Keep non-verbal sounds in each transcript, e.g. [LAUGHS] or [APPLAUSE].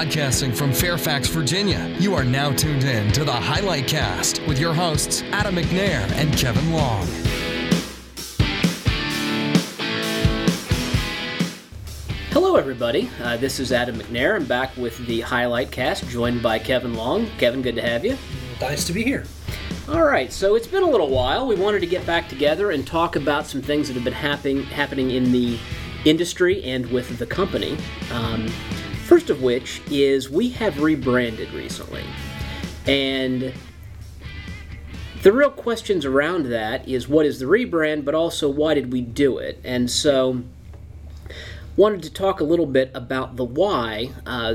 Broadcasting from Fairfax, Virginia, you are now tuned in to the Highlight Cast with your hosts, Adam McNair and Kevin Long. Hello, everybody. Uh, this is Adam McNair. I'm back with the Highlight Cast, joined by Kevin Long. Kevin, good to have you. Nice to be here. All right, so it's been a little while. We wanted to get back together and talk about some things that have been happening happening in the industry and with the company. Um, first of which is we have rebranded recently, and the real questions around that is what is the rebrand, but also why did we do it? And so, wanted to talk a little bit about the why. Uh,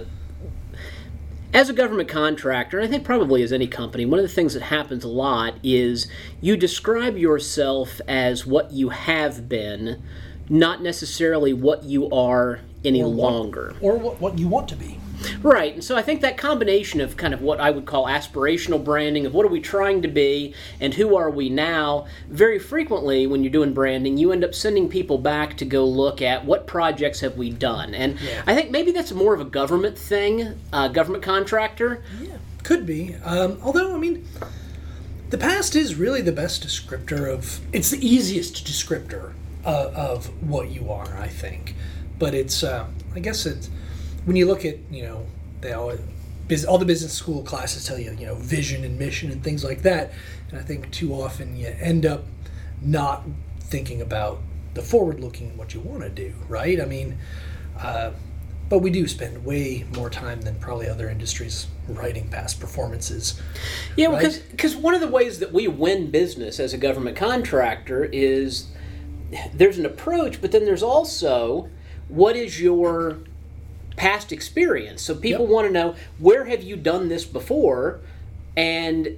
as a government contractor, and I think probably as any company, one of the things that happens a lot is you describe yourself as what you have been, not necessarily what you are any Or what- longer. Or what, what you want to be. Right, and so I think that combination of kind of what I would call aspirational branding, of what are we trying to be and who are we now, very frequently when you're doing branding, you end up sending people back to go look at what projects have we done. And Yeah. I think maybe that's more of a government thing, uh, government contractor. Yeah, could be. Um, although, I mean, the past is really the best descriptor of. It's the easiest descriptor uh, of what you are, I think. But it's, uh, I guess it's when you look at, you know, they all, all the business school classes tell you, you know, vision and mission and things like that. And I think too often you end up not thinking about the forward looking what you want to do, right? I mean, uh, but we do spend way more time than probably other industries writing past performances. Yeah, Right. because one of the ways that we win business as a government contractor is there's an approach, but then there's also what is your past experience. So people Yep. want to know where have you done this before, and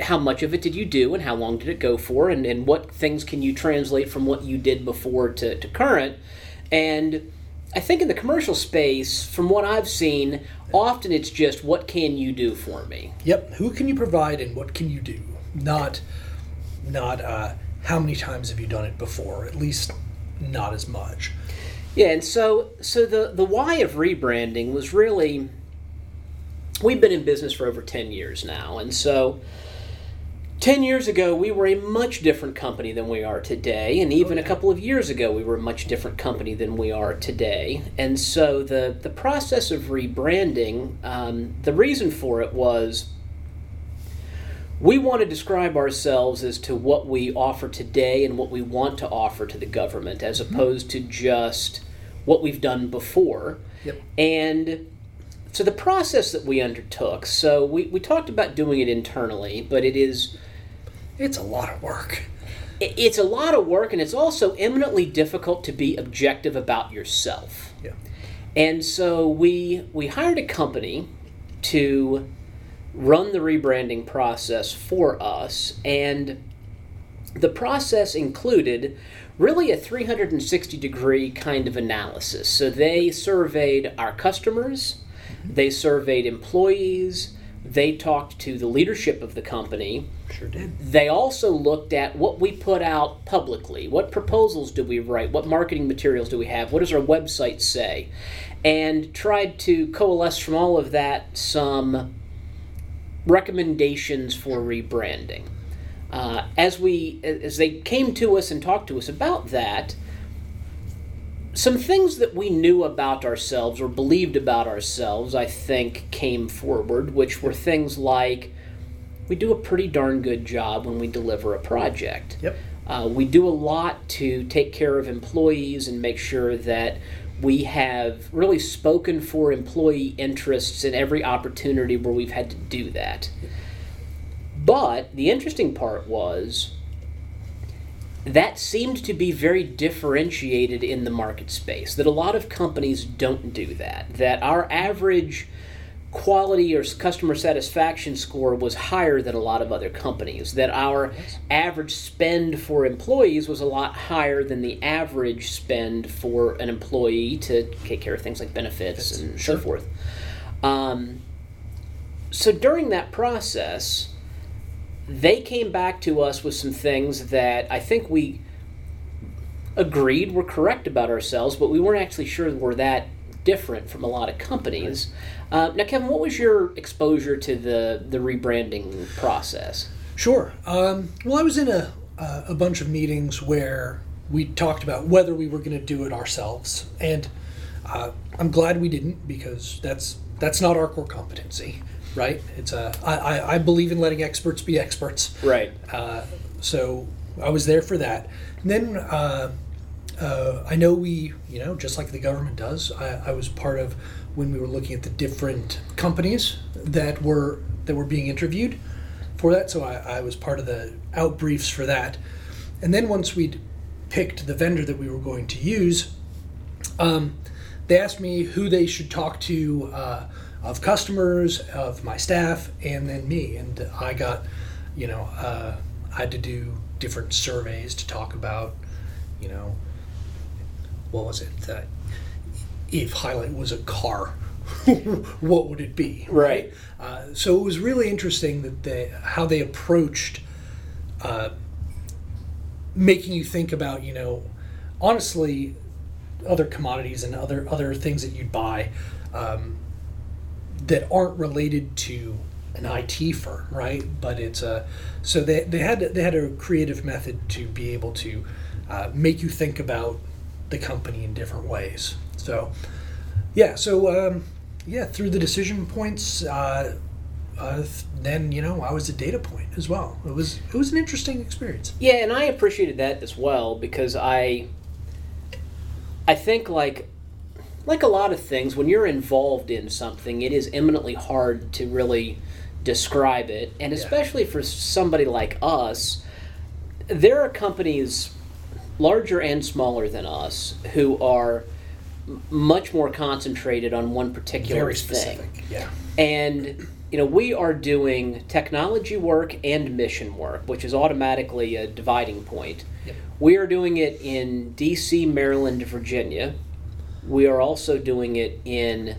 how much of it did you do, and how long did it go for, and, and what things can you translate from what you did before to, to current, and I think in the commercial space, from what I've seen, often it's just what can you do for me. Yep. Who can you provide and what can you do? Not, not uh, how many times have you done it before? At least not as much. Yeah, and so so the the why of rebranding was really we've been in business for over 10 years now. And so 10 years ago we were a much different company than we are today, and even a couple of years ago we were a much different company than we are today. And so the the process of rebranding, um, the reason for it was we want to describe ourselves as to what we offer today and what we want to offer to the government as opposed to just what we've done before. Yep. And so the process that we undertook, so we, we talked about doing it internally, but it is It's a lot of work. it- it's a lot of work and it's also eminently difficult to be objective about yourself. Yeah. And so we we hired a company to run the rebranding process for us and the process included really a 360 degree kind of analysis. So they surveyed our customers, they surveyed employees, they talked to the leadership of the company, Sure did. they also looked at what we put out publicly. What proposals do we write? What marketing materials do we have? What does our website say? And tried to coalesce from all of that some recommendations for rebranding. Uh, as we as they came to us and talked to us about that, some things that we knew about ourselves or believed about ourselves, I think, came forward, which were things like we do a pretty darn good job when we deliver a project. Yep. Uh, we do a lot to take care of employees and make sure that we have really spoken for employee interests in every opportunity where we've had to do that. But the interesting part was that seemed to be very differentiated in the market space, that a lot of companies don't do that, that our average quality or customer satisfaction score was higher than a lot of other companies, that our average spend for employees was a lot higher than the average spend for an employee to take care of things like benefits and sure. so forth. Um, so during that process, they came back to us with some things that I think we agreed were correct about ourselves, but we weren't actually sure we were that different from a lot of companies. Uh, now, Kevin, what was your exposure to the the rebranding process? Sure. Um, well, I was in a uh, a bunch of meetings where we talked about whether we were going to do it ourselves, and uh, I'm glad we didn't because that's that's not our core competency, right? It's a I, I, I believe in letting experts be experts, Right. uh, so I was there for that. And then uh, uh, I know we, you know, just like the government does, I, I was part of when we were looking at the different companies that were that were being interviewed for that. So I, I was part of the out briefs for that. And then once we'd picked the vendor that we were going to use, um, they asked me who they should talk to uh, of customers, of my staff, and then me. And I got, you know, uh, I had to do different surveys to talk about, you know, what was it? That if Highlight was a car, [LAUGHS] what would it be? Right. Uh, so it was really interesting that they how they approached uh, making you think about you know honestly other commodities and other other things that you'd buy um, that aren't related to an IT firm, right? But it's a so they, they had they had a creative method to be able to uh, make you think about the company in different ways. So yeah, so um, yeah, through the decision points, uh, uh, then you know I was a data point as well. It was it was an interesting experience. Yeah, and I appreciated that as well because I I think like like a lot of things when you're involved in something, it is eminently hard to really describe it, and especially for somebody like us, there are companies larger and smaller than us who are much more concentrated on one particular Very thing. specific. Yeah. And you know, we are doing technology work and mission work, which is automatically a dividing point. Yep. We are doing it in DC, Maryland, Virginia. We are also doing it in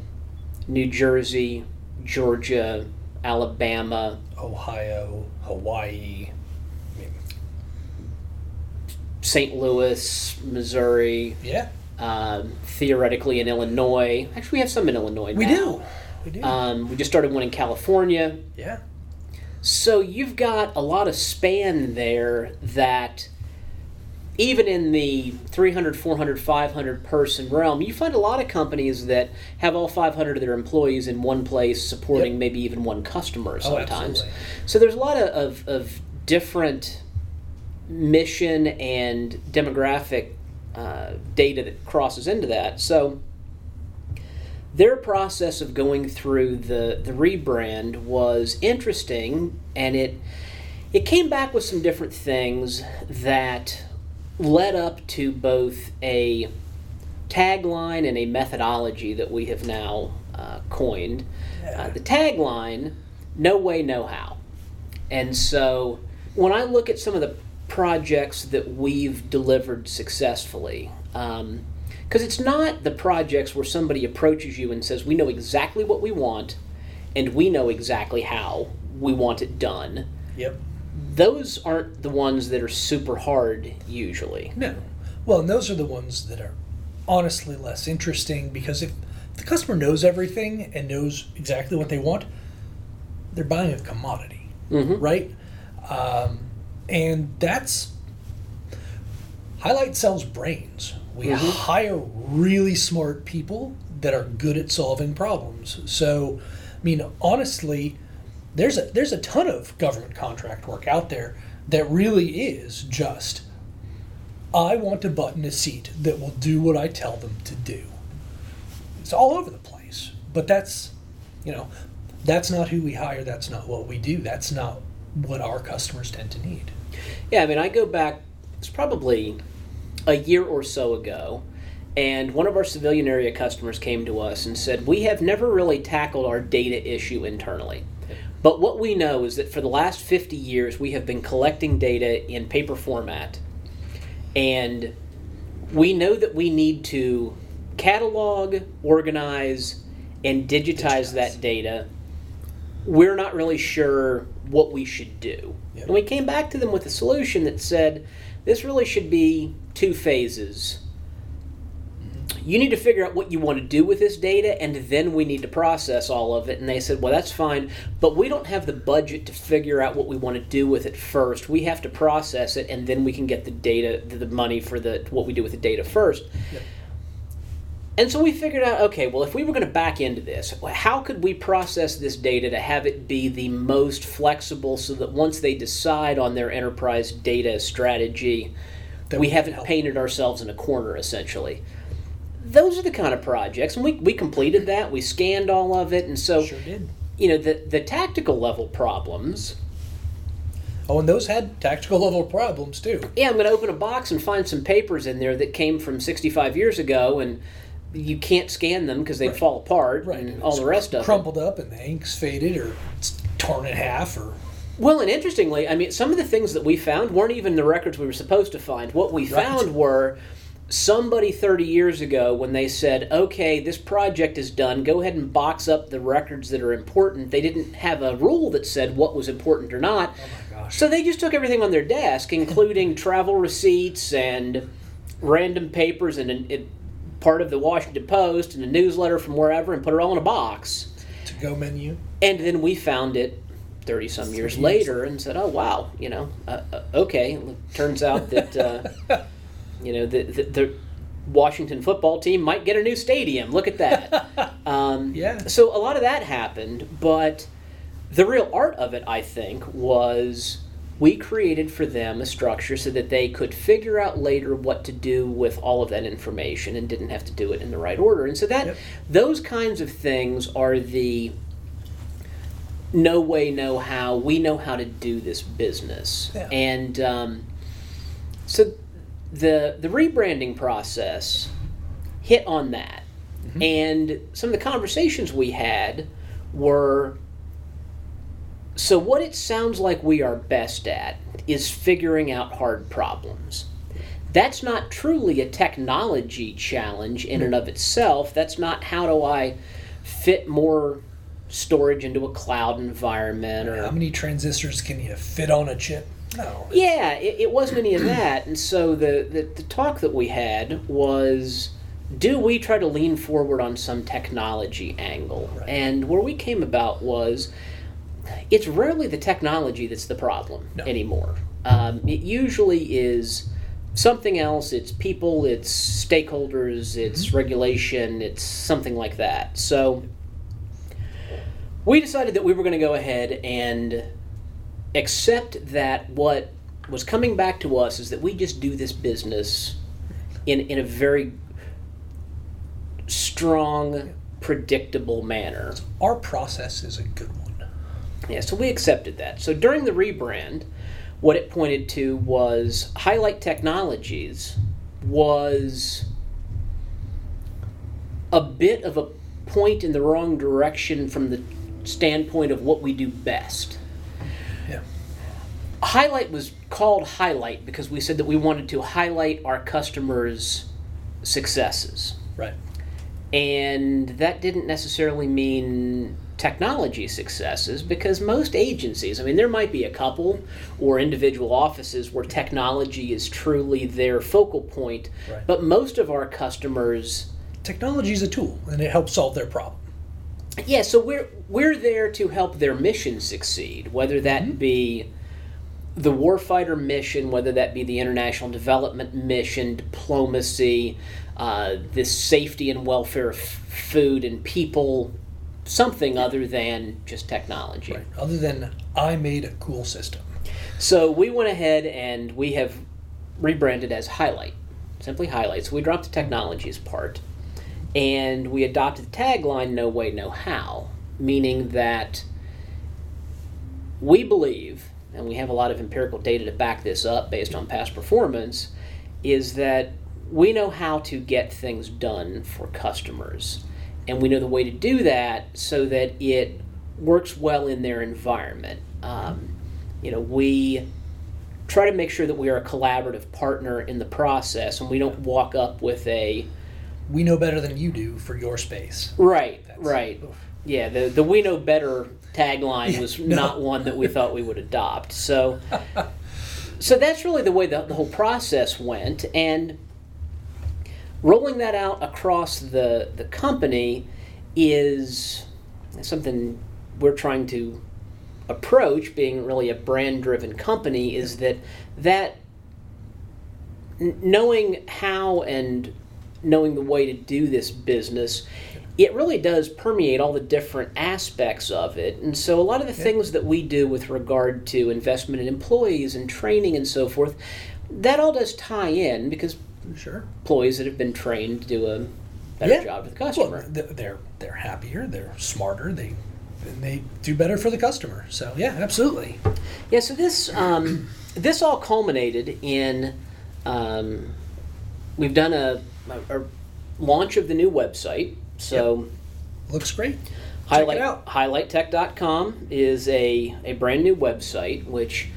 New Jersey, Georgia, Alabama, Ohio, Hawaii. St. Louis, Missouri, yeah, um, theoretically in Illinois. Actually, we have some in Illinois we do. We do. Um, we just started one in California. yeah. So you've got a lot of span there that even in the 300, 400, 500 person realm, you find a lot of companies that have all 500 of their employees in one place supporting Yep. maybe even one customer Oh, sometimes. absolutely. so there's a lot of, of, of different mission and demographic uh, data that crosses into that. So their process of going through the, the rebrand was interesting and it it came back with some different things that led up to both a tagline and a methodology that we have now uh, coined. Uh, the tagline, no way, no how. And so when I look at some of the projects that we've delivered successfully, because it's not the projects where somebody approaches you and says, We know exactly what we want and we know exactly how we want it done. Yep. Those aren't the ones that are super hard usually. No. Well, and those are the ones that are honestly less interesting because if the customer knows everything and knows exactly what they want, they're buying a commodity, Mhm. right? Um, and that's Highlight sells brains. We hire really smart people that are good at solving problems. So, I mean, honestly, there's a there's a ton of government contract work out there that really is just I want to button a seat that will do what I tell them to do. It's all over the place. But that's, you know, that's not who we hire. That's not what we do. That's not what our customers tend to need. Yeah, I mean, I go back, it's probably a year or so ago, and one of our civilian area customers came to us and said, We have never really tackled our data issue internally. But what we know is that for the last 50 years, we have been collecting data in paper format. And we know that we need to catalog, organize, and digitize, Digitize. that data. We're not really sure what we should do. Yep. And we came back to them with a solution that said this really should be two phases. You need to figure out what you want to do with this data and then we need to process all of it. And they said well that's fine but we don't have the budget to figure out what we want to do with it first. We have to process it and then we can get the data the money for the what we do with the data first. Yep. and so we figured out okay well if we were going to back into this how could we process this data to have it be the most flexible so that once they decide on their enterprise data strategy that we haven't painted ourselves in a corner essentially those are the kind of projects, and we, we completed that. We scanned all of it, and so sure did. You know the the tactical level problems. Oh, and those had tactical level problems too. Yeah, I'm going to open a box and find some papers in there that came from 65 years ago, and you can't scan them because they'd right. fall apart right. and, and all the rest of crumpled it. Crumpled up, and the ink's faded or it's torn in half, or well, and interestingly, I mean, some of the things that we found weren't even the records we were supposed to find. What we right. found were somebody 30 years ago when they said, okay, this project is done, go ahead and box up the records that are important. They didn't have a rule that said what was important or not. Oh so they just took everything on their desk, including [LAUGHS] travel receipts and random papers and a, a, part of the Washington Post and a newsletter from wherever and put it all in a box. To go menu. And then we found it 30 some years later and said, oh, wow, you know, uh, uh, okay. Turns out that. Uh, [LAUGHS] You know, the, the, the Washington football team might get a new stadium. Look at that. [LAUGHS] Um, yeah. So a lot of that happened, but the real art of it, I think, was we created for them a structure so that they could figure out later what to do with all of that information and didn't have to do it in the right order. And so that yep. those kinds of things are the no way, no how. We know how to do this business, yeah. and um, so the the rebranding process hit on that, mm-hmm. and some of the conversations we had were. So what it sounds like we are best at is figuring out hard problems. That's not truly a technology challenge in and of itself. That's not how do I fit more storage into a cloud environment or how many transistors can you fit on a chip no. Yeah, it, it wasn't any of [CLEARS THROAT] that. And so the, the, the talk that we had was do we try to lean forward on some technology angle? Right. And where we came about was it's rarely the technology that's the problem no. anymore. Um, it usually is something else. It's people, it's stakeholders, it's mm-hmm. regulation, it's something like that. So we decided that we were going to go ahead and except that what was coming back to us is that we just do this business in, in a very strong, predictable manner. Our process is a good one. Yeah, so we accepted that. So during the rebrand, what it pointed to was Highlight Technologies was a bit of a point in the wrong direction from the standpoint of what we do best. Highlight was called Highlight because we said that we wanted to highlight our customers' successes. Right. And that didn't necessarily mean technology successes because most agencies, I mean, there might be a couple or individual offices where technology is truly their focal point, right. but most of our customers. Technology is a tool and it helps solve their problem. Yeah, so we're we're there to help their mission succeed, whether that mm-hmm. be the warfighter mission, whether that be the international development mission, diplomacy, uh, this safety and welfare of food and people, something other than just technology. Right. Other than I made a cool system. So we went ahead and we have rebranded as Highlight, simply Highlight. So we dropped the technologies part, and we adopted the tagline "No way, no how," meaning that we believe and we have a lot of empirical data to back this up based on past performance, is that we know how to get things done for customers. And we know the way to do that so that it works well in their environment. Um, you know, we try to make sure that we are a collaborative partner in the process and we don't walk up with a we know better than you do for your space. Right, That's, right. Oof. Yeah, the, the we know better tagline was no. not one that we thought we would adopt. So, [LAUGHS] so that's really the way the, the whole process went. And rolling that out across the the company is something we're trying to approach being really a brand driven company is that that knowing how and knowing the way to do this business it really does permeate all the different aspects of it and so a lot of the things that we do with regard to investment in employees and training and so forth that all does tie in because Sure. employees that have been trained to do a better Yeah. job with the customer th- they're they're happier. They're smarter. They they do better for the customer. So yeah, absolutely. Yeah, so this um, this all culminated in um, we've done a, a, a launch of the new website. So Looks great. highlight it out. highlighttech.com is a, a brand new website which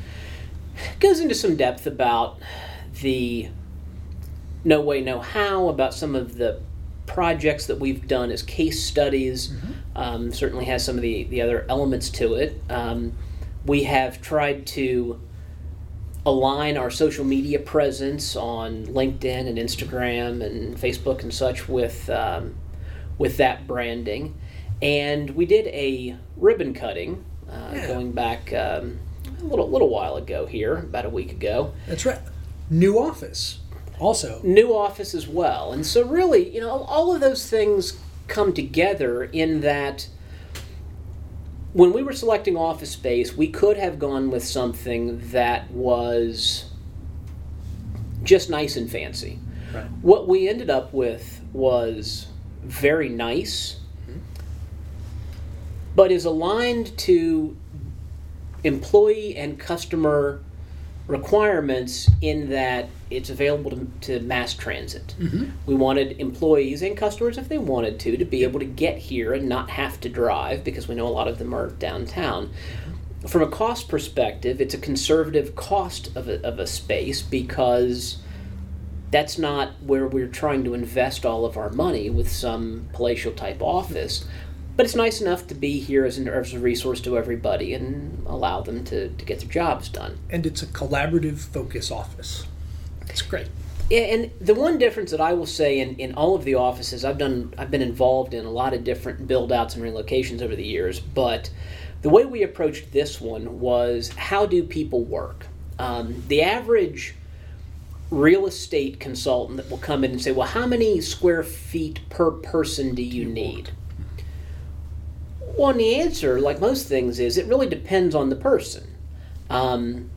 goes into some depth about the no way no how about some of the projects that we've done as case studies um, certainly has some of the, the other elements to it um, we have tried to align our social media presence on linkedin and instagram and facebook and such with um, with that branding and we did a ribbon cutting uh, Yeah. going back um, a little little while ago here about a week ago That's right. New office. Also, new office as well. And so, really, you know, all of those things come together in that when we were selecting office space, we could have gone with something that was just nice and fancy. Right. What we ended up with was very nice, but is aligned to employee and customer requirements in that it's available to, to mass transit. Mm-hmm. We wanted employees and customers, if they wanted to, to be able to get here and not have to drive because we know a lot of them are downtown. From a cost perspective, it's a conservative cost of a, of a space because that's not where we're trying to invest all of our money with some palatial type office. But it's nice enough to be here as, an, as a resource to everybody and allow them to, to get their jobs done. and it's a collaborative focus office. It's great. Yeah, and the one difference that I will say in, in all of the offices, I've done, I've been involved in a lot of different build outs and relocations over the years, but the way we approached this one was how do people work? Um, the average real estate consultant that will come in and say, well, how many square feet per person do you need? Well, and the answer, like most things, is it really depends on the person. Um,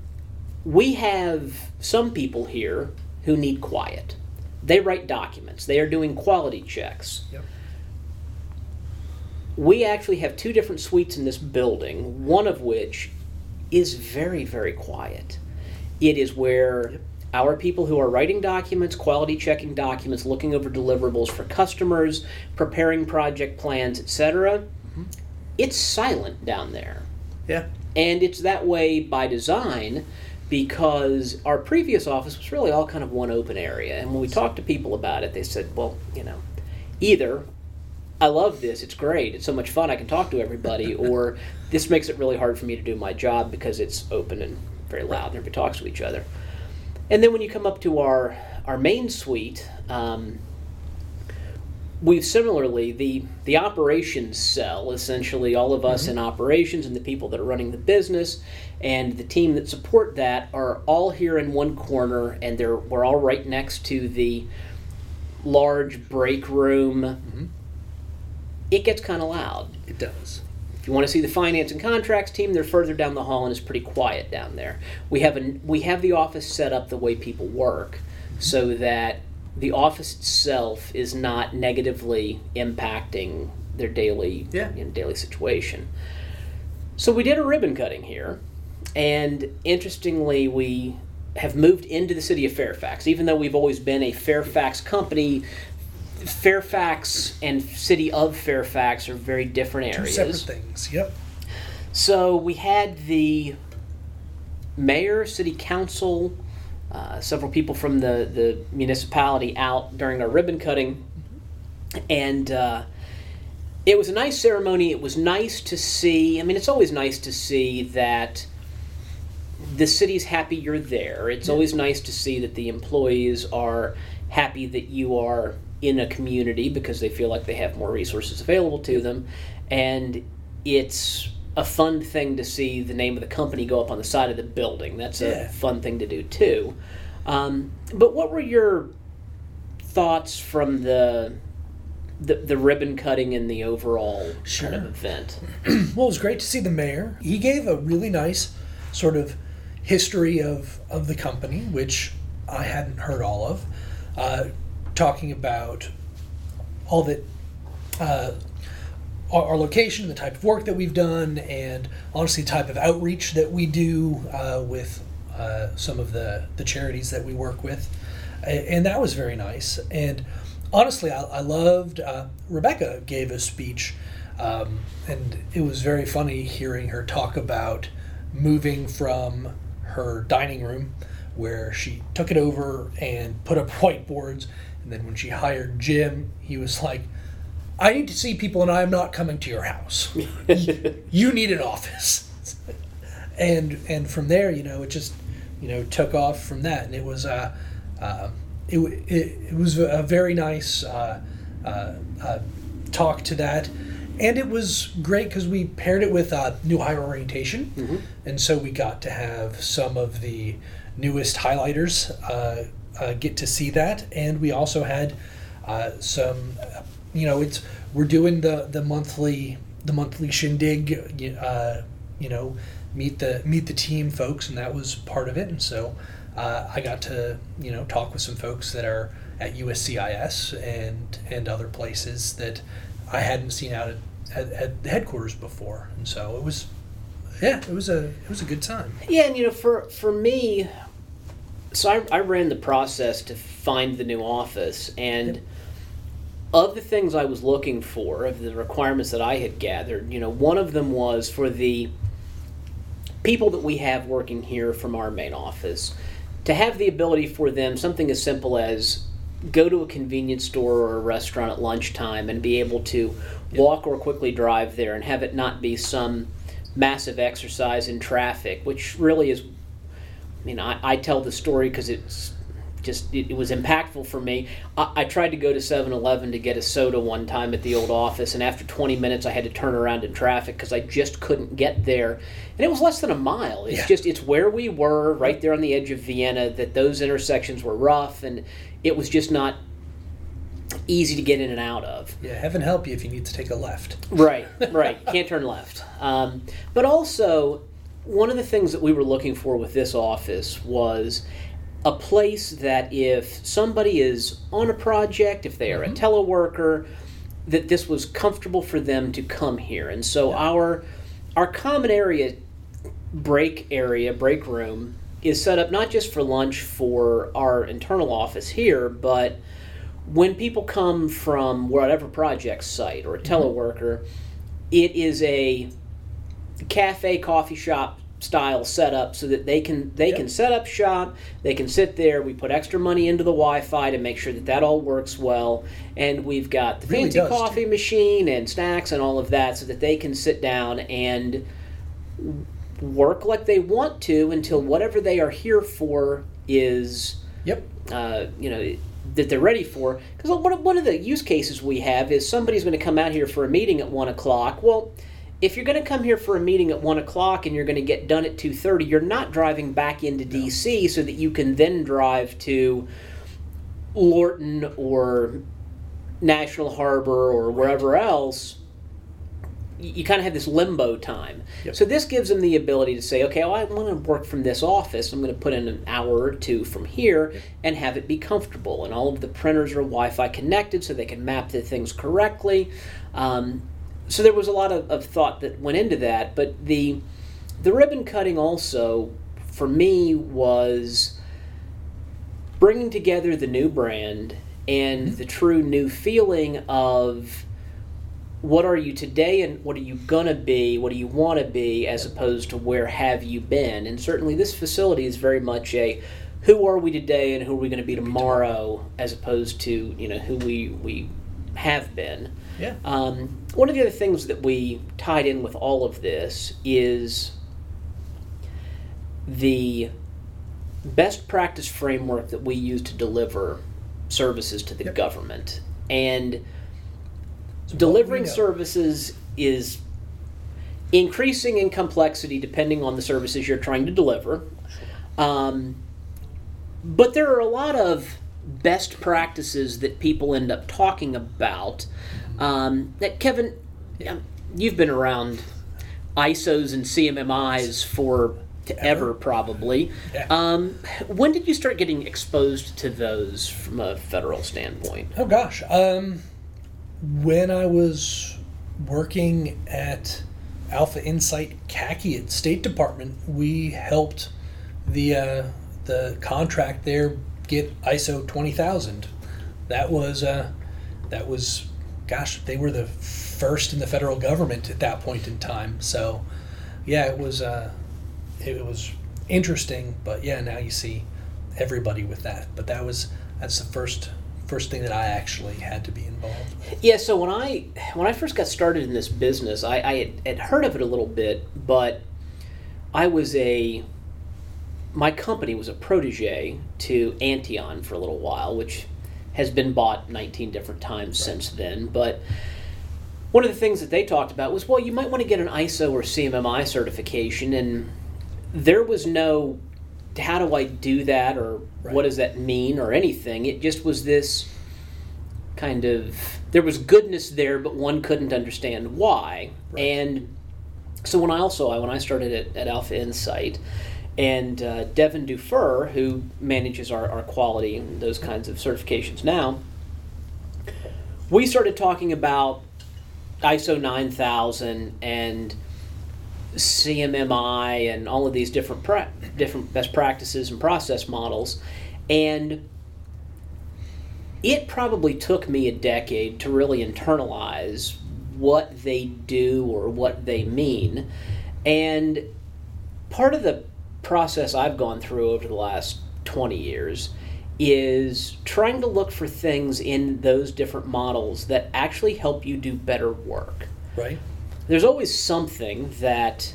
we have some people here who need quiet. They write documents. They are doing quality checks. Yep. We actually have two different suites in this building, one of which is very, very quiet. It is where our people who are writing documents, quality checking documents, looking over deliverables for customers, preparing project plans, etc. Mm-hmm. It's silent down there. Yeah. And it's that way by design because our previous office was really all kind of one open area. And when we talked to people about it, they said, well, you know, either I love this, it's great, it's so much fun, I can talk to everybody, [LAUGHS] or this makes it really hard for me to do my job because it's open and very loud and everybody talks to each other. And then when you come up to our, our main suite, um, we've similarly the the operations cell essentially all of us in operations and the people that are running the business and the team that support that are all here in one corner and they're we're all right next to the large break room. It gets kind of loud. It does. If you want to see the finance and contracts team, they're further down the hall and it's pretty quiet down there. We have a we have the office set up the way people work, so that the office itself is not negatively impacting their daily Yeah. you know, daily situation. So we did a ribbon cutting here, and interestingly, we have moved into the city of Fairfax. Even though we've always been a Fairfax company, Fairfax and city of Fairfax are very different areas. Two separate things. Yep. So we had the mayor, city council, uh, several people from the, the municipality out during our ribbon cutting. And uh, it was a nice ceremony. It was nice to see. I mean, it's always nice to see that the city's happy you're there. It's always nice to see that the employees are happy that you are in a community because they feel like they have more resources available to them, and it's a fun thing to see the name of the company go up on the side of the building. That's a Yeah. fun thing to do too. Um, but what were your thoughts from the the, the ribbon cutting and the overall Sure. kind of event? [CLEARS THROAT] Well, it was great to see the mayor. He gave a really nice sort of history of, of the company, which I hadn't heard all of, uh, talking about all that uh, our, our location, the type of work that we've done, and honestly, the type of outreach that we do uh, with uh, some of the, the charities that we work with. And that was very nice. And honestly, I, I loved, uh, Rebecca gave a speech, um, and it was very funny hearing her talk about moving from her dining room where she took it over and put up [LAUGHS] whiteboards. And then when she hired Jim, he was like, I need to see people and I'm not coming to your house. [LAUGHS] you need an office. and and from there, you know, it just, you know, took off from that. And it was, uh, uh, it, it, it was a very nice uh, uh, uh, talk to that. And it was great because we paired it with uh, new hire orientation. And so we got to have some of the newest highlighters uh, get to see that. And we also had uh, some, you know, it's we're doing the, the monthly the monthly shindig, uh, you know, meet the meet the team folks, and that was part of it. And so uh, I got to you know talk with some folks that are at USCIS and and other places that I hadn't seen out at, at, at the headquarters before, and so it was yeah, it was a it was a good time. Yeah, and you know, for for me, so I, I ran the process to find the new office, and of the things I was looking for, of the requirements that I had gathered, you know, one of them was for the people that we have working here from our main office to have the ability for them something as simple as go to a convenience store or a restaurant at lunchtime and be able to walk or quickly drive there and have it not be some massive exercise in traffic, which really is. I mean, I, I tell the story because it's just it, it was impactful for me. I, I tried to go to 7-Eleven to get a soda one time at the old office, and after 20 minutes, I had to turn around in traffic because I just couldn't get there. And it was less than a mile. It's Yeah. just it's where we were, right there on the edge of Vienna. That those intersections were rough, and it was just not easy to get in and out of. Yeah, heaven help you if you need to take a left. Right, right. [LAUGHS] Can't turn left. Um, but also, one of the things that we were looking for with this office was a place that if somebody is on a project, if they are a mm-hmm. teleworker, that this was comfortable for them to come here. And so our our common area break area, break room, is set up not just for lunch for our internal office here, but when people come from whatever project site or a mm-hmm. teleworker, it is a cafe, coffee shop style setup so that they can they Yep. can set up shop they can sit there we put extra money into the wi-fi to make sure that that all works well and we've got the Really fancy coffee machine and snacks and all of that so that they can sit down and work like they want to until whatever they are here for is Yep. uh, you know that they're ready for because one of, one of the use cases we have is somebody's going to come out here for a meeting at one o'clock well if you're going to come here for a meeting at one o'clock and you're going to get done at 2.30 you're not driving back into dc so that you can then drive to lorton or national harbor or wherever else you, you kind of have this limbo time. Yep. So this gives them the ability to say, okay, well, I want to work from this office. I'm going to put in an hour or two from here and have it be comfortable. And all of the printers are Wi-Fi connected, so they can map the things correctly. Um, so there was a lot of, of thought that went into that. But the the ribbon cutting also, for me, was bringing together the new brand and mm-hmm. the true new feeling of what are you today and what are you going to be what do you want to be as opposed to where have you been. And certainly this facility is very much a who are we today and who are we going to be tomorrow. as opposed to you know who we we have been Yeah. um, one of the other things that we tied in with all of this is the best practice framework that we use to deliver services to the Yep. government. and delivering services is increasing in complexity depending on the services you're trying to deliver. Um, but there are a lot of best practices that people end up talking about. Um, that Kevin, you've been around ISOs and CMMIs for ever, ever probably. Yeah. Um, when did you start getting exposed to those from a federal standpoint? Oh gosh, um, when I was working at Alpha Insight CACI at State Department, we helped the uh, the contract there get ISO twenty thousand. That was uh, that was, gosh, they were the first in the federal government at that point in time. So, yeah, it was uh, it was interesting. But yeah, now you see everybody with that. But that was that's the first first thing that I actually had to be involved. Yeah, so when I when I first got started in this business, I, I had, had heard of it a little bit, but I was a my company was a protege to Anteon for a little while, which has been bought 19 different times right. since then. But one of the things that they talked about was, well, you might want to get an ISO or CMMI certification, and there was no how do I do that or right. what does that mean or anything. It just was this kind of there was goodness there, but one couldn't understand why. Right. And so when I also when I started at, at Alpha Insight, and uh, Devin Dufer, who manages our, our quality and those kinds of certifications now, we started talking about ISO 9000 and CMMI and all of these different pra- different best practices and process models, and it probably took me a decade to really internalize what they do or what they mean, and part of the process I've gone through over the last twenty years is trying to look for things in those different models that actually help you do better work. Right there's always something that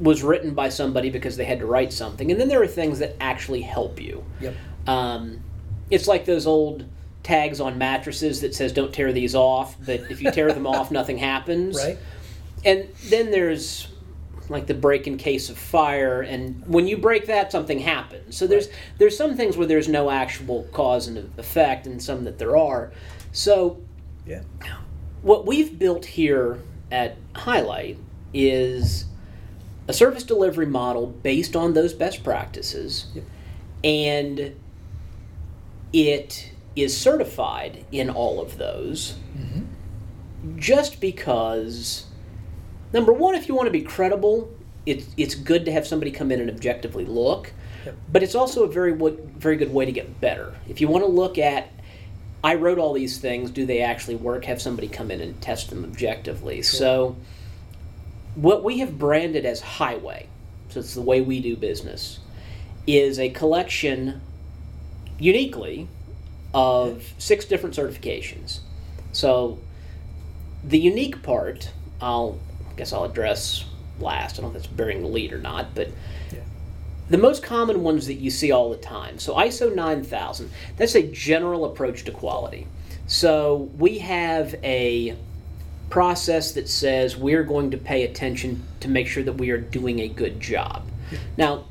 was written by somebody because they had to write something, and then there are things that actually help you. Yep. Um, it's like those old tags on mattresses that says "Don't tear these off," but if you tear them off, [LAUGHS] nothing happens. Right. And then there's like the break in case of fire, and when you break that, something happens. So there's right. there's some things where there's no actual cause and effect, and some that there are. So yeah what we've built here at Highlight is a service delivery model based on those best practices, yep. and it is certified in all of those mm-hmm. just because number one if you want to be credible it, it's good to have somebody come in and objectively look yep. but it's also a very very good way to get better if you want to look at I wrote all these things. Do they actually work? Have somebody come in and test them objectively. So, what we have branded as Highway, so it's the way we do business, is a collection uniquely of six different certifications. So, the unique part, I'll I guess I'll address last. I don't know if that's bearing the lead or not, but the most common ones that you see all the time. So ISO 9000, that's a general approach to quality. So we have a process that says we're going to pay attention to make sure that we are doing a good job. Now,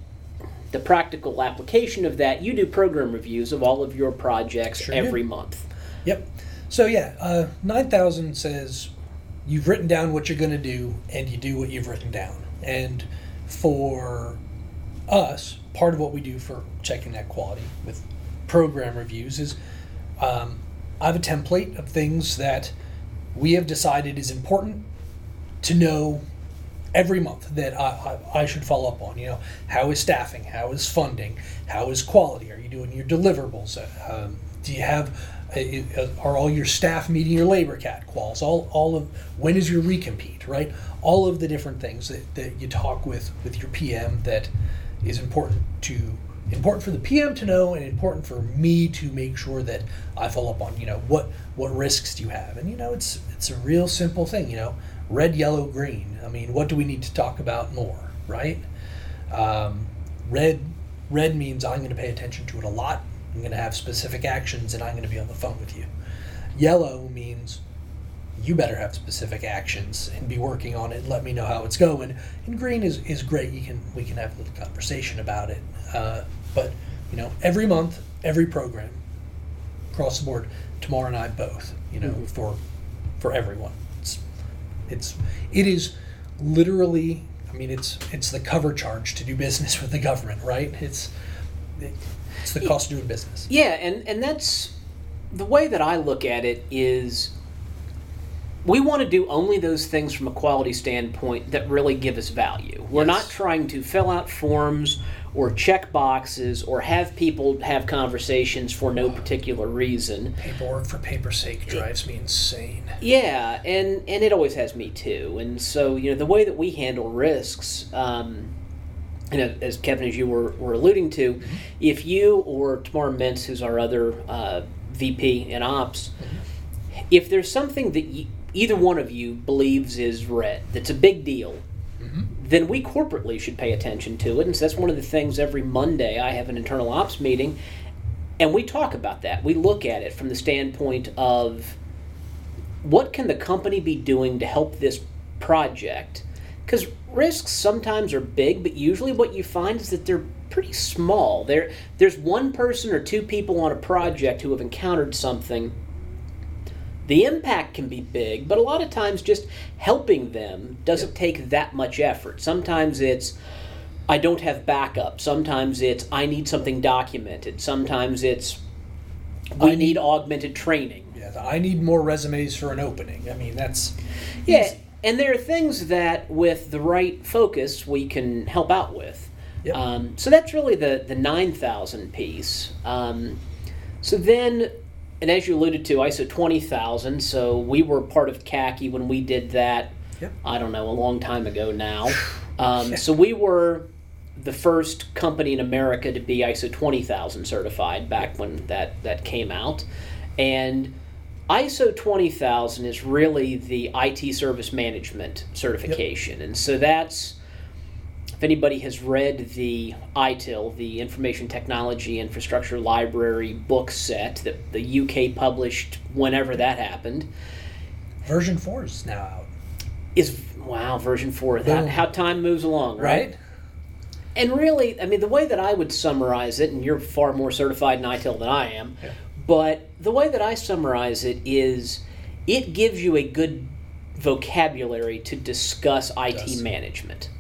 the practical application of that, you do program reviews of all of your projects sure every do. month. Yep. So yeah, uh, 9000 says you've written down what you're going to do and you do what you've written down. And for us, part of what we do for checking that quality with program reviews is um, I have a template of things that we have decided is important to know every month that I, I, I, should follow up on. You know, how is staffing? How is funding? How is quality? Are you doing your deliverables? Um, do you have uh, are all your staff meeting your LaborCat quals? All, all of when is your recompete? Right? All of the different things that, that you talk with with your PM that is important to important for the PM to know and important for me to make sure that I follow up on, you know, what what risks do you have? And you know, it's it's a real simple thing, you know, red, yellow, green. I mean, what do we need to talk about more, right? Um, red red means I'm going to pay attention to it a lot. I'm going to have specific actions and I'm going to be on the phone with you. Yellow means you better have specific actions and be working on it and let me know how it's going. And green is, is great. You can we can have a little conversation about it. Uh, but you know, every month, every program, across the board, Tamar and I both, you know, for for everyone. It's it's it is literally. I mean, it's it's the cover charge to do business [LAUGHS] with the government, right? It's it's the cost of doing business. Yeah, and and that's the way that I look at it is we want to do only those things from a quality standpoint that really give us value. We're Yes. not trying to fill out forms or check boxes or have people have conversations for no particular reason. Paperwork for paper's sake drives me insane. Yeah, and and it always has me too. And so you know the way that we handle risks, um, know, as Kevin, as you were, were alluding to, if you or Tamar Mintz, who's our other uh, VP in ops, if there's something that you, either one of you believes is red, that's a big deal, then we corporately should pay attention to it. And so that's one of the things every Monday I have an internal ops meeting, and we talk about that. We look at it from the standpoint of what can the company be doing to help this project? Because risks sometimes are big, but usually what you find is that they're pretty small. There, there's one person or two people on a project who have encountered something. The impact can be big, but a lot of times just helping them doesn't take that much effort. Sometimes it's I don't have backup. Sometimes it's I need something documented. Sometimes it's we I need augmented training. Yeah, I need more resumes for an opening. I mean, that's Yeah. And there are things that, with the right focus, we can help out with. Yep. Um, so that's really the the nine thousand piece. Um, so then, and as you alluded to, ISO twenty thousand. So we were part of CACI when we did that. Yep. I don't know, a long time ago now. Um, so we were the first company in America to be ISO 20000 certified back when that, that came out. And ISO 20000 is really the IT service management certification. And so that's, if anybody has read the ITIL, the Information Technology Infrastructure Library book set that the UK published whenever that happened, version four is now out, is wow, version 4. How, how time moves along, right? right? And really, I mean, the way that I would summarize it, and you're far more certified in ITIL than I am, Yeah. But the way that I summarize it is it gives you a good vocabulary to discuss IT does. management.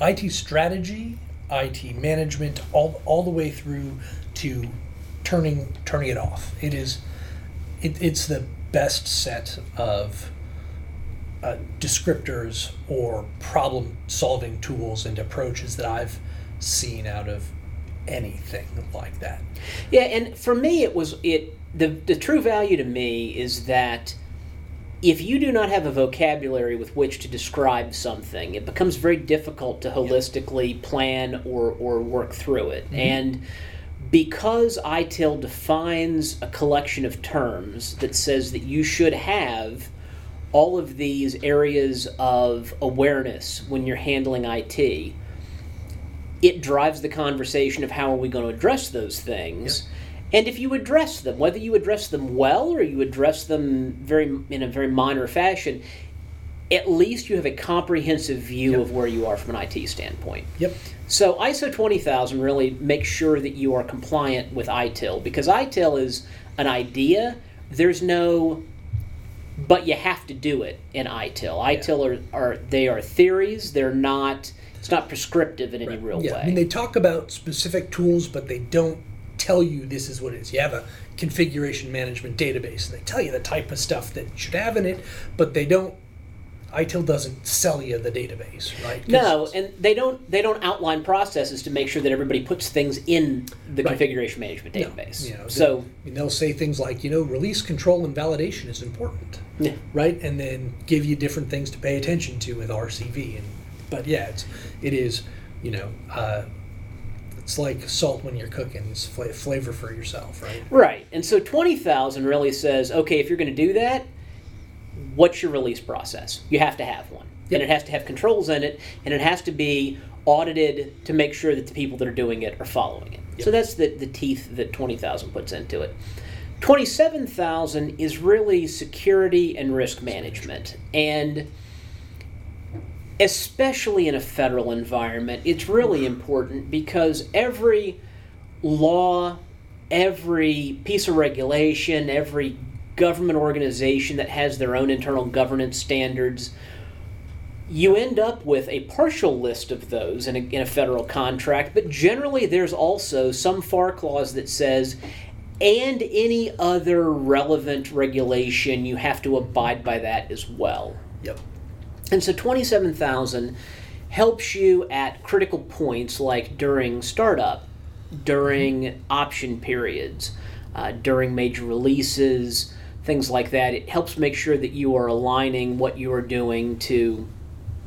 IT strategy, IT management, all all the way through to turning turning it off. It is, it, it's the best set of uh, descriptors or problem solving tools and approaches that I've seen out of anything like that. Yeah, and for me, it was it. The the true value to me is that if you do not have a vocabulary with which to describe something, it becomes very difficult to holistically plan or or work through it. Mm-hmm. And because ITIL defines a collection of terms that says that you should have all of these areas of awareness when you're handling IT, it drives the conversation of how are we going to address those things. And if you address them, whether you address them well or you address them very in a very minor fashion, at least you have a comprehensive view Yep. of where you are from an IT standpoint. Yep. So ISO 20000 really makes sure that you are compliant with ITIL because ITIL is an idea. There's no but you have to do it in ITIL. ITIL are, are they are theories. They're not it's not prescriptive in any real yeah, way. I mean they talk about specific tools, but they don't tell you this is what it is. You have a configuration management database, and they tell you the type of stuff that you should have in it, but they don't. ITIL doesn't sell you the database, right? No, and they don't they don't outline processes to make sure that everybody puts things in the Right. configuration management No, database. you know, so mean, they'll say things like, you know, release control and validation is important, Yeah. right? And then give you different things to pay attention to with RCV. And but yeah, it's it is, you know, uh, it's like salt when you're cooking. It's fla- flavor for yourself, right? right, and so twenty thousand really says, okay, if you're going to do that, what's your release process? You have to have one, Yep. and it has to have controls in it, and it has to be audited to make sure that the people that are doing it are following it. So that's the, the teeth that 20,000 puts into it. 27,000 is really security and risk management. And especially in a federal environment, it's really important because every law, every piece of regulation, every government organization that has their own internal governance standards, you end up with a partial list of those in a, in a federal contract, but generally there's also some FAR clause that says, and any other relevant regulation, you have to abide by that as well. Yep. And so 27,000 helps you at critical points like during startup, during option periods, uh, during major releases, things like that. It helps make sure that you are aligning what you are doing to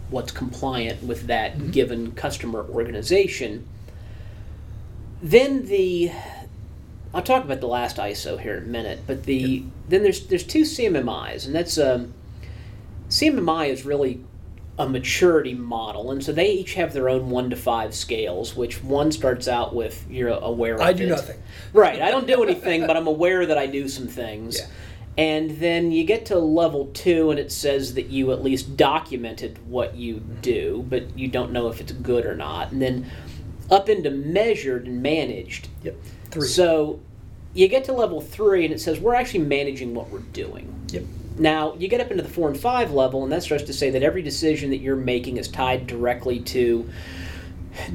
what's compliant with that given customer organization. Then the I'll talk about the last ISO here in a minute, but the then there's there's two CMMIs, and that's um, CMMI is really a maturity model, and so they each have their own one to five scales. Which one starts out with you're aware of. I do it. nothing. Right, I don't do anything, but I'm aware that I do some things. Yeah. And then you get to level two, and it says that you at least documented what you mm-hmm. do, but you don't know if it's good or not. And then up into measured and managed. Yep. Three. So you get to level three, and it says we're actually managing what we're doing. yep. Now you get up into the four and five level, and that starts to say that every decision that you're making is tied directly to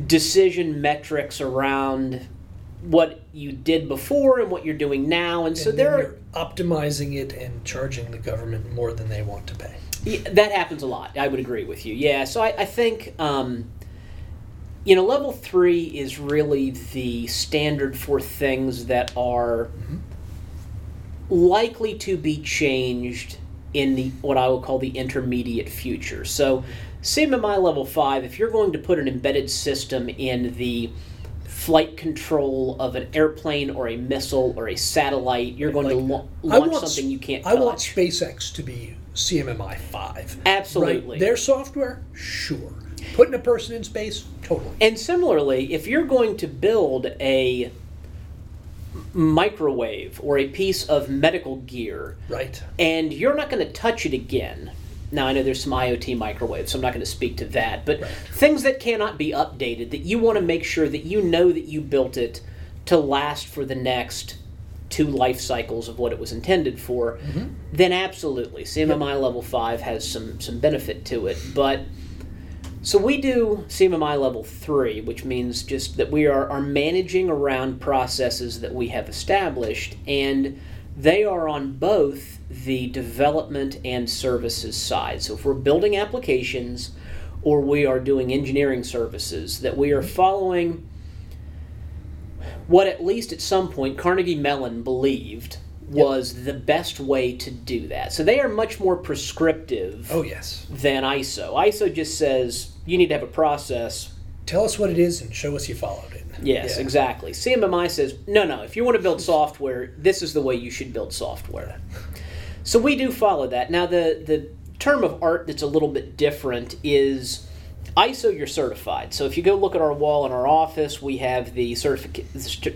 decision metrics around what you did before and what you're doing now, and so and there you're optimizing it and charging the government more than they want to pay. Yeah, that happens a lot. I would agree with you. Yeah, so I, I think um, you know level three is really the standard for things that are likely to be changed in the what I will call the intermediate future. So CMMI level five, if you're going to put an embedded system in the flight control of an airplane or a missile or a satellite, you're going to Like, lo- I launch want- something you can't I want. SpaceX to be CMMI five. Absolutely. Right? Their software, sure. Putting a person in space, totally. And similarly, if you're going to build a microwave or a piece of medical gear Right. and you're not going to touch it again. Now, I know there's some IoT microwaves, so I'm not going to speak to that, but Right. things that cannot be updated, that you want to make sure that you know that you built it to last for the next two life cycles of what it was intended for, mm-hmm. then absolutely, CMMI level 5 has some, some benefit to it. But so we do CMMI level three, which means just that we are, are managing around processes that we have established, and they are on both the development and services side. So if we're building applications or we are doing engineering services, that we are following what at least at some point Carnegie Mellon believed was the best way to do that. So they are much more prescriptive Oh yes. than ISO. ISO just says you need to have a process. Tell us what it is and show us you followed it. Yes, Yeah. exactly. CMMI says no, no. If you want to build software, this is the way you should build software. So we do follow that. Now the the term of art that's a little bit different is ISO. You're certified. So if you go look at our wall in our office, we have the certificate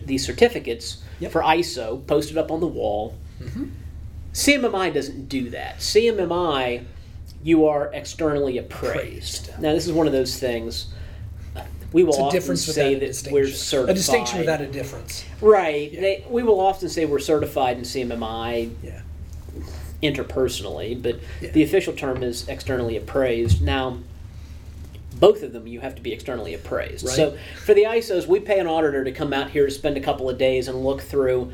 the certificates Yep. for ISO posted up on the wall. Mm-hmm. CMMI doesn't do that. CMMI, you are externally appraised. Praised. Now, this is one of those things. Uh, we will often say that we're certified. A distinction without a difference. Right. They, we will often say we're certified in CMMI Yeah. interpersonally, but Yeah. the official term is externally appraised. Now, both of them you have to be externally appraised. Right. So for the ISOs, we pay an auditor to come out here to spend a couple of days and look through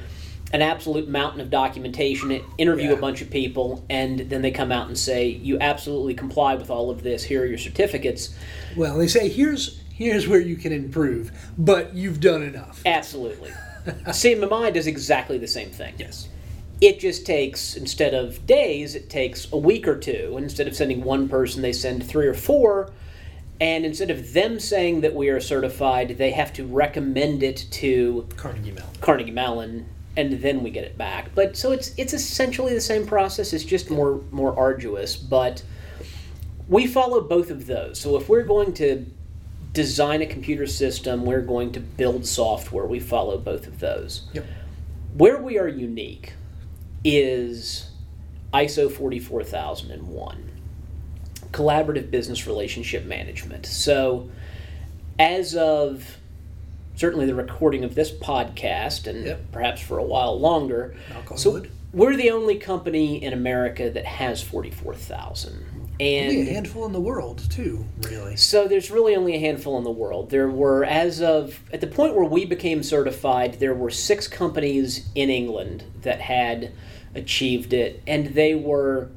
an absolute mountain of documentation, interview Yeah. a bunch of people, and then they come out and say, You absolutely comply with all of this. Here are your certificates. Well, they say here's here's where you can improve, but you've done enough. Absolutely. [LAUGHS] CMMI does exactly the same thing. Yes. It just takes, instead of days, it takes a week or two. Instead of sending one person, they send three or four. And instead of them saying that we are certified, they have to recommend it to Carnegie Mellon. Carnegie Mellon, and then we get it back. But so it's it's essentially the same process. It's just more more arduous. But we follow both of those. So if we're going to design a computer system, we're going to build software. We follow both of those. Yep. Where we are unique is ISO 44001, collaborative business relationship management. So, as of certainly the recording of this podcast, and Yep. perhaps for a while longer, so wood. we're the only company in America that has 44,000. Maybe a handful in the world too, really. so there's really only a handful in the world. There were, as of at the point where we became certified, there were six companies in England that had achieved it, and they were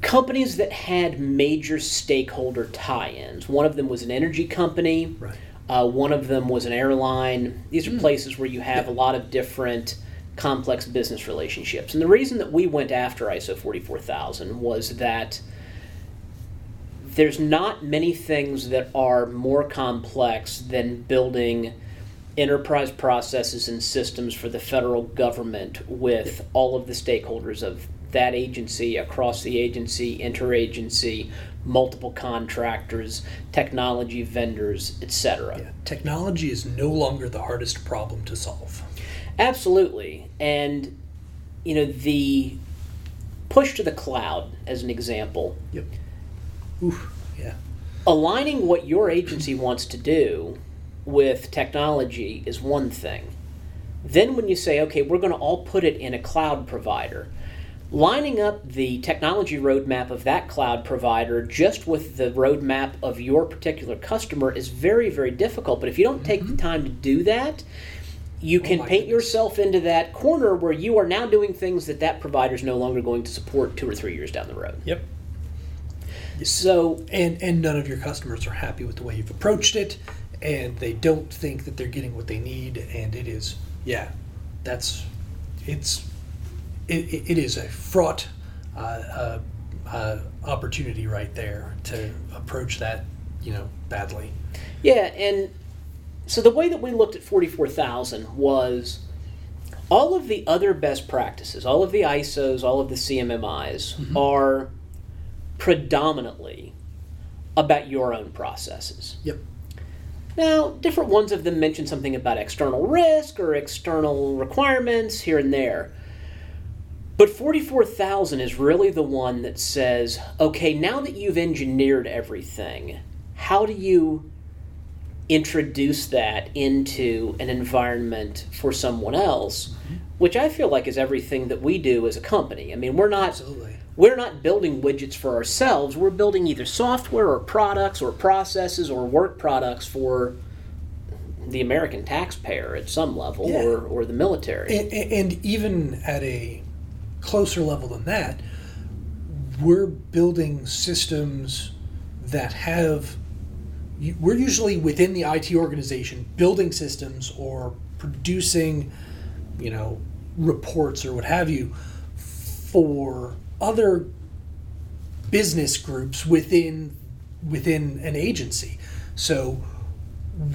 companies that had major stakeholder tie-ins. One of them was an energy company. Right. Uh, one of them was an airline. These are places where you have a lot of different complex business relationships. And the reason that we went after ISO 44000 was that there's not many things that are more complex than building enterprise processes and systems for the federal government with all of the stakeholders of that agency, across the agency, interagency, multiple contractors, technology vendors, etc. Yeah. Technology is no longer the hardest problem to solve. Absolutely. And, you know, the push to the cloud, as an example, Yep. Oof. Yeah. aligning what your agency wants to do with technology is one thing. Then, when you say, okay, we're going to all put it in a cloud provider, lining up the technology roadmap of that cloud provider just with the roadmap of your particular customer is very, very difficult. But if you don't take the mm-hmm. time to do that, you oh can my paint goodness. yourself into that corner where you are now doing things that that provider is no longer going to support two or three years down the road. Yep. So, And and none of your customers are happy with the way you've approached it, and they don't think that they're getting what they need, and it is yeah, that's it's it, it, is a fraught uh, uh, uh, opportunity right there to approach that you know badly. Yeah, and so the way that we looked at 44,000 was all of the other best practices, all of the ISOs, all of the CMMIs are predominantly about your own processes. Yep. Now, different ones of them mention something about external risk or external requirements here and there. But 44,000 is really the one that says, okay, now that you've engineered everything, how do you introduce that into an environment for someone else? Mm-hmm. Which I feel like is everything that we do as a company. I mean, we're not Absolutely. we're not building widgets for ourselves. We're building either software or products or processes or work products for the American taxpayer at some level Yeah. or, or the military. And, and even at a closer level than that, we're building systems that have. We're usually within the IT organization building systems or producing, you know, reports or what have you for other business groups within within an agency. So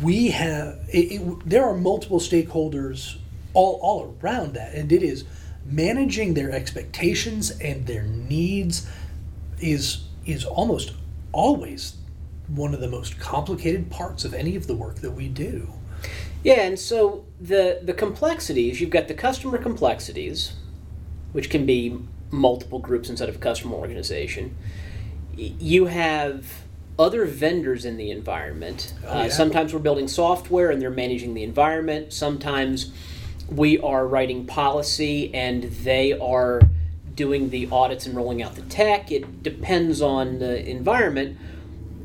we have it, it, there are multiple stakeholders all all around that, and it is managing their expectations and their needs is is almost always one of the most complicated parts of any of the work that we do. Yeah, and so the the complexities, you've got the customer complexities, which can be multiple groups inside of a customer organization. You have other vendors in the environment. Oh, uh. Sometimes we're building software and they're managing the environment. Sometimes we are writing policy and they are doing the audits and rolling out the tech. It depends on the environment.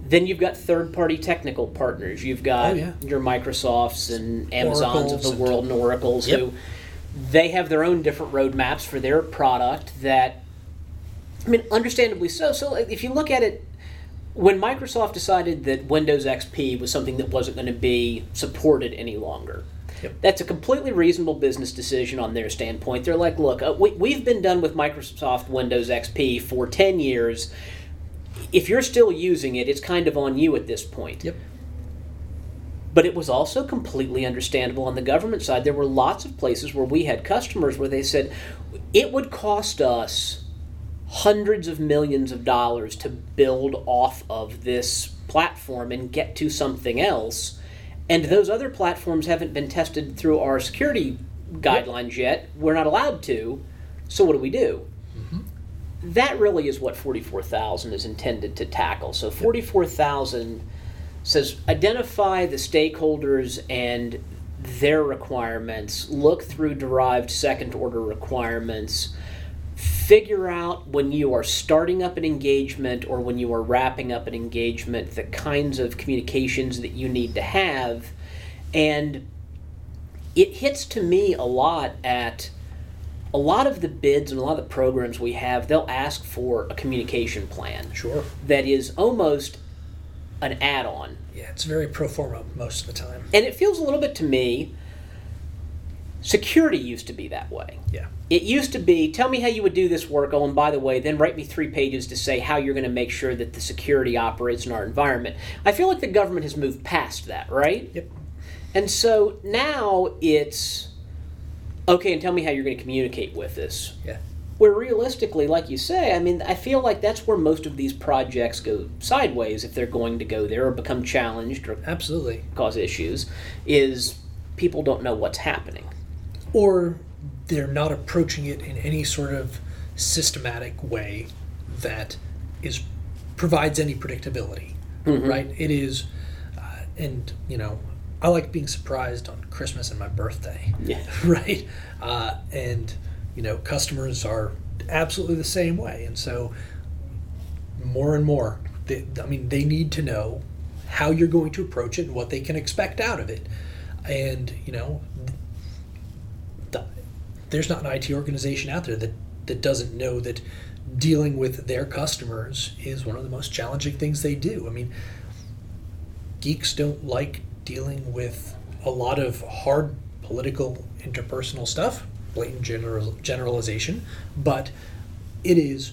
Then you've got third-party technical partners. You've got Oh, yeah. your Microsofts and Amazons of Oracles the and- world and Oracles Yep. who they have their own different roadmaps for their product that I mean understandably so. So if you look at it when Microsoft decided that Windows XP was something that wasn't going to be supported any longer. Yep. That's a completely reasonable business decision on their standpoint. They're like, look, uh, we, we've been done with Microsoft Windows XP for 10 years. If you're still using it, it's kind of on you at this point. Yep. But it was also completely understandable on the government side. There were lots of places where we had customers where they said it would cost us hundreds of millions of dollars to build off of this platform and get to something else. And those other platforms haven't been tested through our security guidelines yet. We're not allowed to. So what do we do? Mm-hmm. That really is what 44,000 is intended to tackle. So 44,000 says identify the stakeholders and their requirements, look through derived second order requirements, figure out when you are starting up an engagement or when you are wrapping up an engagement the kinds of communications that you need to have. And it hits to me a lot at a lot of the bids and a lot of the programs we have, they'll ask for a communication plan Sure. that is almost an add on. Yeah, it's very pro forma most of the time. And it feels a little bit to me, security used to be that way. Yeah. It used to be, tell me how you would do this work. Oh, and by the way, then write me three pages to say how you're going to make sure that the security operates in our environment. I feel like the government has moved past that, right? Yep. And so now it's, okay, and tell me how you're going to communicate with this. Yeah. Where realistically, like you say, I mean, I feel like that's where most of these projects go sideways if they're going to go there or become challenged or Absolutely. cause issues, is people don't know what's happening. Or they're not approaching it in any sort of systematic way that is provides any predictability. Right? It is, uh, and you know, I like being surprised on Christmas and my birthday. Yeah. [LAUGHS] right? Uh, and you know, customers are absolutely the same way, and so more and more, they, I mean, they need to know how you're going to approach it and what they can expect out of it, and you know, there's not an IT organization out there that that doesn't know that dealing with their customers is one of the most challenging things they do. I mean, geeks don't like dealing with a lot of hard political interpersonal stuff, blatant general, generalization, but it is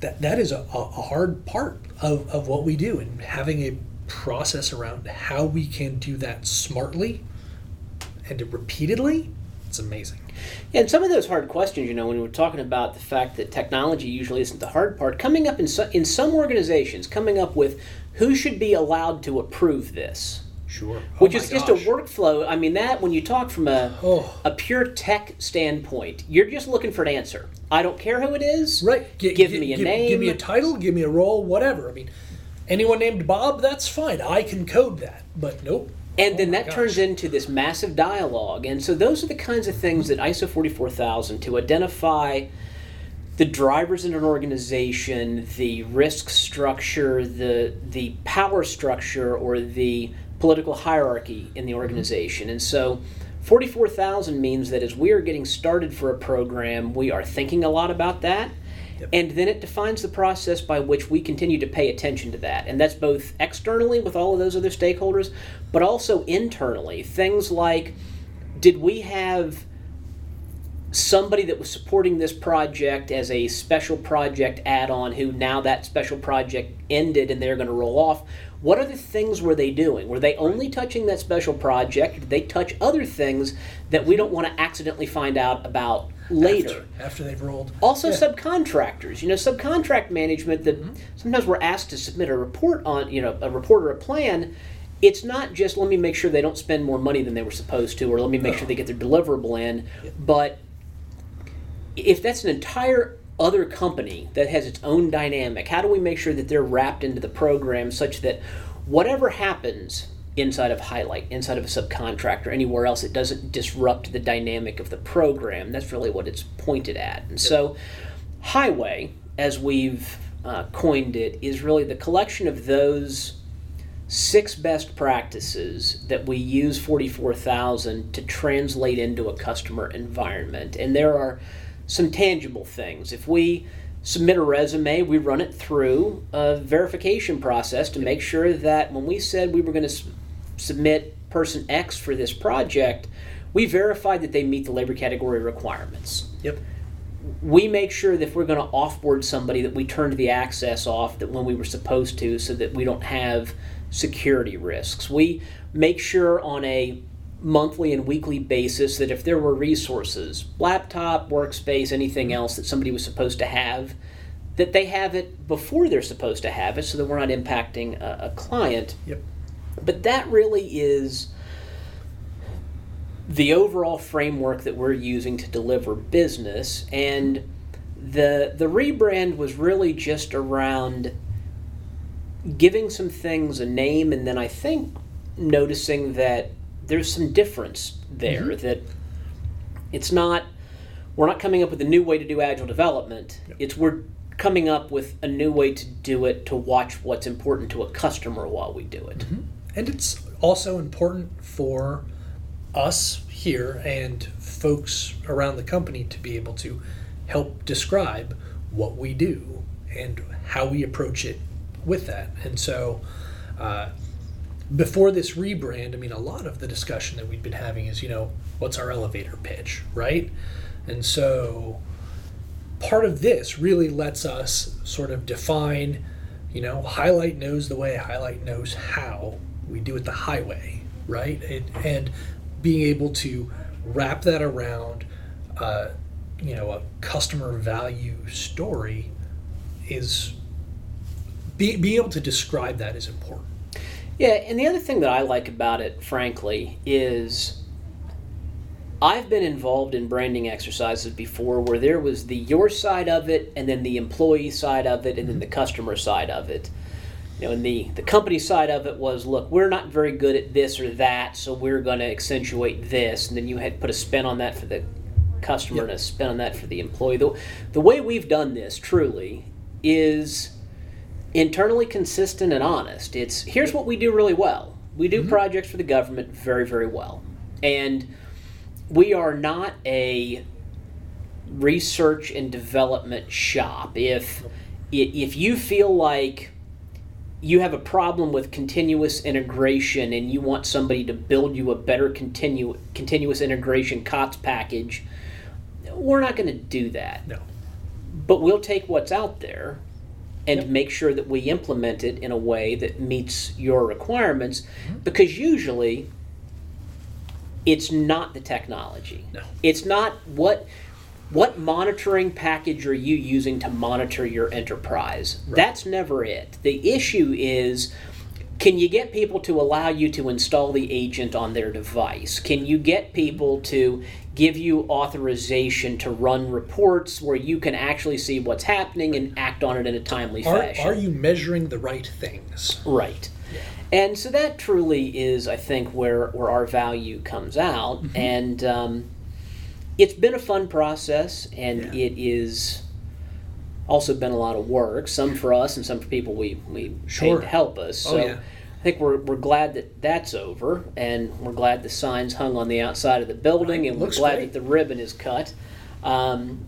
that that is a, a hard part of, of what we do and having a process around how we can do that smartly and repeatedly amazing And some of those hard questions, you know, when we're talking about the fact that technology usually isn't the hard part, coming up in, so, in some organizations, coming up with who should be allowed to approve this, sure oh which is just a workflow. I mean, that when you talk from a, Oh. a pure tech standpoint, you're just looking for an answer. I don't care who it is. right Gi- Give gi- me a name. give me a title give me a role whatever i mean anyone named bob that's fine i can code that but nope And Oh then my that gosh. turns into this massive dialogue. And so those are the kinds of things that ISO 44000 to identify the drivers in an organization, the risk structure, the the power structure or the political hierarchy in the mm-hmm. organization. And so 44,000 means that as we are getting started for a program, we are thinking a lot about that. And then it defines the process by which we continue to pay attention to that. And that's both externally with all of those other stakeholders, but also internally. Things like did we have somebody that was supporting this project as a special project add-on who now that special project ended and they're going to roll off? What other things were they doing? Were they only touching that special project? Did they touch other things that we don't want to accidentally find out about later. After, after they've rolled. Also Yeah. subcontractors. You know subcontract management that mm-hmm. sometimes we're asked to submit a report on you know a report or a plan it's not just let me make sure they don't spend more money than they were supposed to or let me make sure they get their deliverable in but if that's an entire other company that has its own dynamic how do we make sure that they're wrapped into the program such that whatever happens inside of highlight inside of a subcontractor anywhere else it doesn't disrupt the dynamic of the program that's really what it's pointed at and so highway as we've uh, coined it is really the collection of those six best practices that we use 44,000 to translate into a customer environment. And there are some tangible things. If we submit a resume, we run it through a verification process to make sure that when we said we were going to submit person X for this project, we verify that they meet the labor category requirements yep we make sure that if we're going to offboard somebody that we turned the access off that when we were supposed to so that we don't have security risks we make sure on a monthly and weekly basis that if there were resources laptop workspace anything else that somebody was supposed to have that they have it before they're supposed to have it, so that we're not impacting a, a client. Yep. But that really is the overall framework that we're using to deliver business and the the rebrand was really just around giving some things a name and then I think noticing that there's some difference there Mhm. that it's not we're not coming up with a new way to do agile development Yep. it's we're coming up with a new way to do it to watch what's important to a customer while we do it And it's also important for us here and folks around the company to be able to help describe what we do and how we approach it with that. And so, uh, before this rebrand, I mean, a lot of the discussion that we've been having is, you know, what's our elevator pitch, right? And so, part of this really lets us sort of define, you know, highlight knows the way, highlight knows how we do it the highway, right? It, and being able to wrap that around, uh, you know, a customer value story is be, being able to describe that is important. Yeah, and the other thing that I like about it, frankly, is I've been involved in branding exercises before where there was the your side of it, and then the employee side of it, and then the customer side of it. You know, and the, the company side of it was, look, we're not very good at this or that, so we're going to accentuate this. And then you had put a spin on that for the customer and a spin on that for the employee. The, the way we've done this, truly, is internally consistent and honest. It's here's what we do really well. We do mm-hmm. projects for the government very, very well. And we are not a research and development shop. If if you feel like you have a problem with continuous integration and you want somebody to build you a better continu- continuous integration COTS package, we're not going to do that No. but we'll take what's out there and make sure that we implement it in a way that meets your requirements mm-hmm. because usually it's not the technology No. it's not what what monitoring package are you using to monitor your enterprise that's never it the issue is can you get people to allow you to install the agent on their device? Can you get people to give you authorization to run reports where you can actually see what's happening and act on it in a timely Are, fashion? are you measuring the right things? Right. And so that truly is, I think, where, where our value comes out. Mm-hmm. And um, it's been a fun process, and Yeah. it is also been a lot of work, some for us and some for people we, we Sure. paid to help us. Oh, So yeah. I think we're, we're glad that that's over, and we're glad the sign's hung on the outside of the building, and we're glad great. that the ribbon is cut. Um,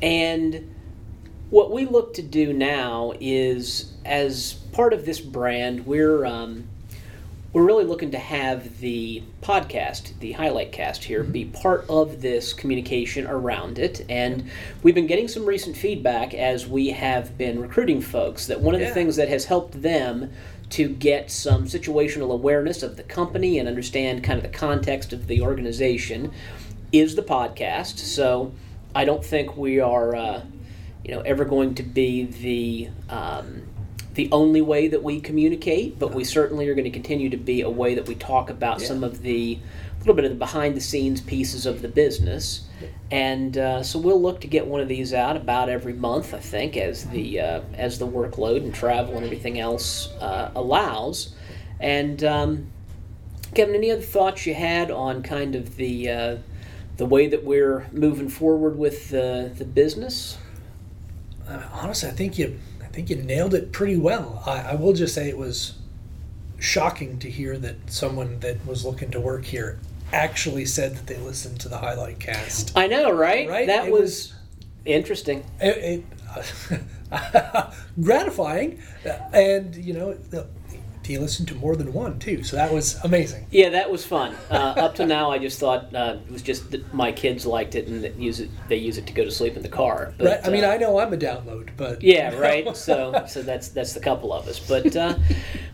and what we look to do now is, as part of this brand, we're um, we're really looking to have the podcast, the highlight cast here, be part of this communication around it. And we've been getting some recent feedback as we have been recruiting folks that one of the things that has helped them to get some situational awareness of the company and understand kind of the context of the organization is the podcast. So I don't think we are, uh, you know, ever going to be the um, the only way that we communicate, but we certainly are going to continue to be a way that we talk about some of the little bit of the behind the scenes pieces of the business. And uh, so we'll look to get one of these out about every month, I think, as the uh, as the workload and travel and everything else uh, allows. And um, Kevin, any other thoughts you had on kind of the uh, the way that we're moving forward with the the business? Uh, honestly, I think you, I think you nailed it pretty well. I, I will just say it was shocking to hear that someone that was looking to work here actually said that they listened to the highlight cast. I know, right? Right? That was, was- interesting. It, it [LAUGHS] gratifying, and you know, the, he listened to more than one too, so that was amazing. Yeah, that was fun. Uh, up to now, I just thought uh, it was just that my kids liked it and that use it. They use it to go to sleep in the car. But, right? I mean, uh, I know I'm a download, but [LAUGHS] Yeah, right. So, so that's that's the couple of us. But, uh,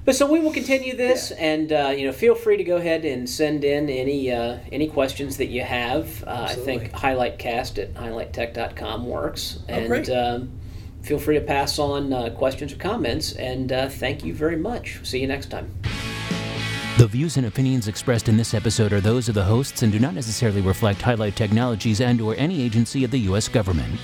but so we will continue this, and uh, you know, feel free to go ahead and send in any uh, any questions that you have. Uh, I think highlightcast at highlighttech.com works, and Oh, great. um, feel free to pass on uh, questions or comments. And uh, thank you very much. See you next time. The views and opinions expressed in this episode are those of the hosts and do not necessarily reflect Highlight Technologies and or any agency of the U.S. government.